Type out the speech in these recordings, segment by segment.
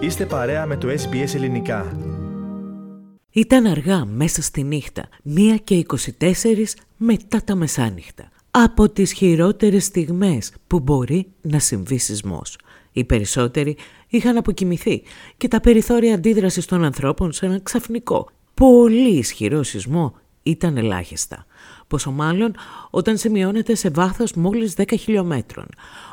Είστε παρέα με το SBS Ελληνικά. Ήταν αργά μέσα στη νύχτα, 1 και 24 μετά τα μεσάνυχτα. Από τις χειρότερες στιγμές που μπορεί να συμβεί σεισμός. Οι περισσότεροι είχαν αποκοιμηθεί και τα περιθώρια αντίδρασης των ανθρώπων σε ένα ξαφνικό, πολύ ισχυρό σεισμό ήταν ελάχιστα. Πόσο μάλλον όταν σημειώνεται σε βάθος μόλις 10 χιλιόμετρων.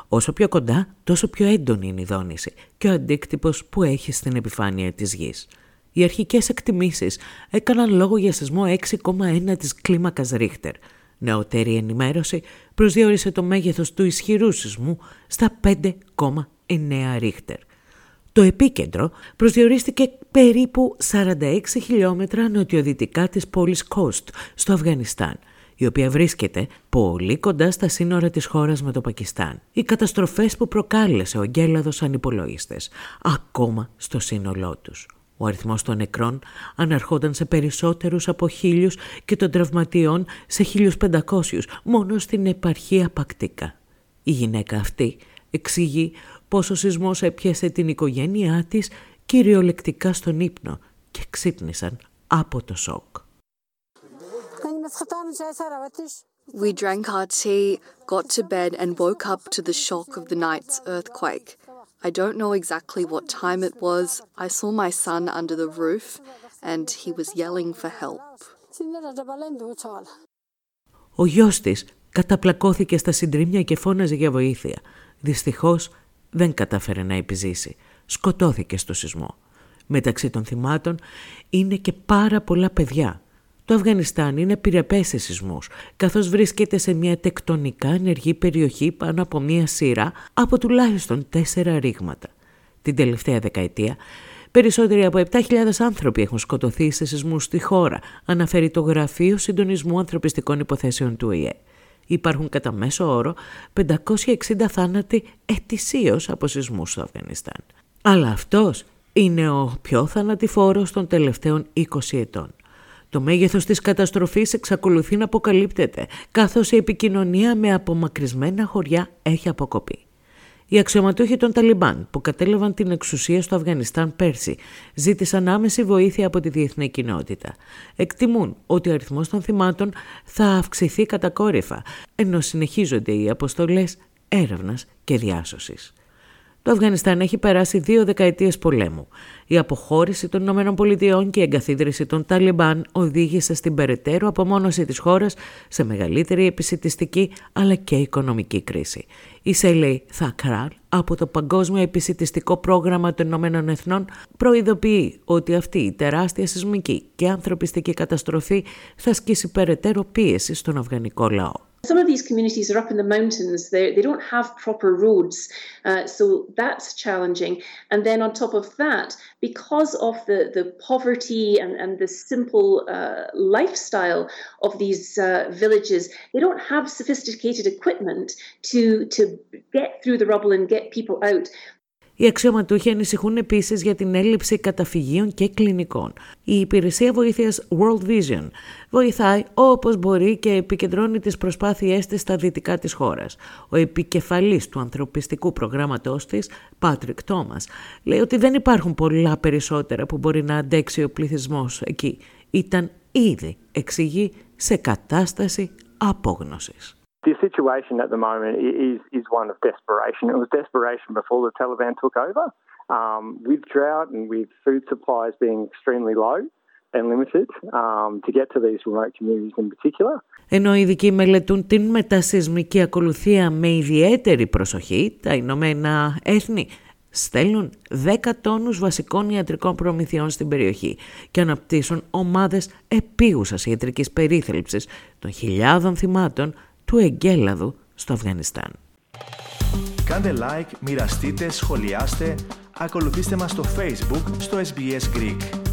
Όσο πιο κοντά, τόσο πιο έντονη είναι η δόνηση και ο αντίκτυπος που έχει στην επιφάνεια της γης. Οι αρχικές εκτιμήσεις έκαναν λόγο για σεισμό 6,1 της κλίμακας Ρίχτερ. Νεότερη ενημέρωση προσδιορίσε το μέγεθος του ισχυρού σεισμού στα 5,9 Ρίχτερ. Το επίκεντρο προσδιορίστηκε περίπου 46 χιλιόμετρα νοτιοδυτικά της πόλης Κόστ στο Αφγανιστάν η οποία βρίσκεται πολύ κοντά στα σύνορα της χώρας με το Πακιστάν. Οι καταστροφές που προκάλεσε ο Γκέλαδος ανυπολόγιστες, ακόμα στο σύνολό τους. Ο αριθμός των νεκρών αναρχόταν σε περισσότερους από χίλιους και των τραυματιών σε 1500 μόνο στην επαρχία Πακτίκα. Η γυναίκα αυτή εξηγεί πως ο σεισμός έπιασε την οικογένειά της κυριολεκτικά στον ύπνο και ξύπνησαν από το σοκ. We drank our tea, got to bed, and woke up to the shock of the night's earthquake. I don't know exactly what time it was. I saw my son under the roof, and he was yelling for help. Ο γιος της καταπλακώθηκε στα συντρίμια και φώναζε για βοήθεια. Δυστυχώς δεν κατάφερε να επιζήσει. Σκοτώθηκε στο σεισμό. Μεταξύ των θυμάτων είναι και πάρα πολλά παιδιά. Το Αφγανιστάν είναι πυρεπές σε σεισμούς, καθώς βρίσκεται σε μια τεκτονικά ενεργή περιοχή πάνω από μια σειρά από τουλάχιστον τέσσερα ρήγματα. Την τελευταία δεκαετία, περισσότεροι από 7.000 άνθρωποι έχουν σκοτωθεί σε σεισμούς στη χώρα, αναφέρει το Γραφείο Συντονισμού Ανθρωπιστικών Υποθέσεων του ΟΗΕ. Υπάρχουν κατά μέσο όρο 560 θάνατοι ετησίως από σεισμούς στο Αφγανιστάν. Αλλά αυτός είναι ο πιο θανατηφόρος των τελευταίων 20 ετών. Το μέγεθος της καταστροφής εξακολουθεί να αποκαλύπτεται, καθώς η επικοινωνία με απομακρυσμένα χωριά έχει αποκοπεί. Οι αξιωματούχοι των Ταλιμπάν που κατέλαβαν την εξουσία στο Αφγανιστάν πέρσι ζήτησαν άμεση βοήθεια από τη διεθνή κοινότητα. Εκτιμούν ότι ο αριθμός των θυμάτων θα αυξηθεί κατακόρυφα, ενώ συνεχίζονται οι αποστολές έρευνας και διάσωσης. Το Αφγανιστάν έχει περάσει δύο δεκαετίες πολέμου. Η αποχώρηση των ΗΠΑ και η εγκαθίδρυση των Ταλιμπάν οδήγησε στην περαιτέρω απομόνωση της χώρας σε μεγαλύτερη επισητιστική αλλά και οικονομική κρίση. Η Σέλεϊ Θακράλ από το Παγκόσμιο Επισητιστικό Πρόγραμμα των Ηνωμένων Εθνών προειδοποιεί ότι αυτή η τεράστια σεισμική και ανθρωπιστική καταστροφή θα σκίσει περαιτέρω πίεση στον αφγανικό λαό. Some of these communities are up in the mountains. They, they don't have proper roads, uh, so that's challenging. And then on top of that, because of the, the poverty and, and the simple uh, lifestyle of these uh, villages, they don't have sophisticated equipment to, to get through the rubble and get people out. Οι αξιωματούχοι ανησυχούν επίσης για την έλλειψη καταφυγίων και κλινικών. Η υπηρεσία βοήθειας World Vision βοηθάει όπως μπορεί και επικεντρώνει τις προσπάθειές της στα δυτικά της χώρας. Ο επικεφαλής του ανθρωπιστικού προγράμματός της, Patrick Thomas, λέει ότι δεν υπάρχουν πολλά περισσότερα που μπορεί να αντέξει ο πληθυσμός εκεί. Ήταν ήδη, εξηγεί, σε κατάσταση απόγνωσης. The situation at the moment is, is one of desperation. It was desperation before the Taliban took over. Um, with drought and with food supplies being extremely low and limited um, to get to these remote communities in particular. Ενώ οι ειδικοί μελετούν την μετασυσμική ακολουθία με ιδιαίτερη προσοχή, τα Ηνωμένα Έθνη στέλνουν 10 τόνους βασικών ιατρικών προμηθειών στην περιοχή και αναπτύσσουν ομάδες επίγουσας ιατρικής περίθαλψης των χιλιάδων θυμάτων του εγκέλαδου στο Αφγανιστάν. Κάντε like, μοιραστείτε, σχολιάστε, ακολουθήστε μας στο Facebook στο SBS Greek.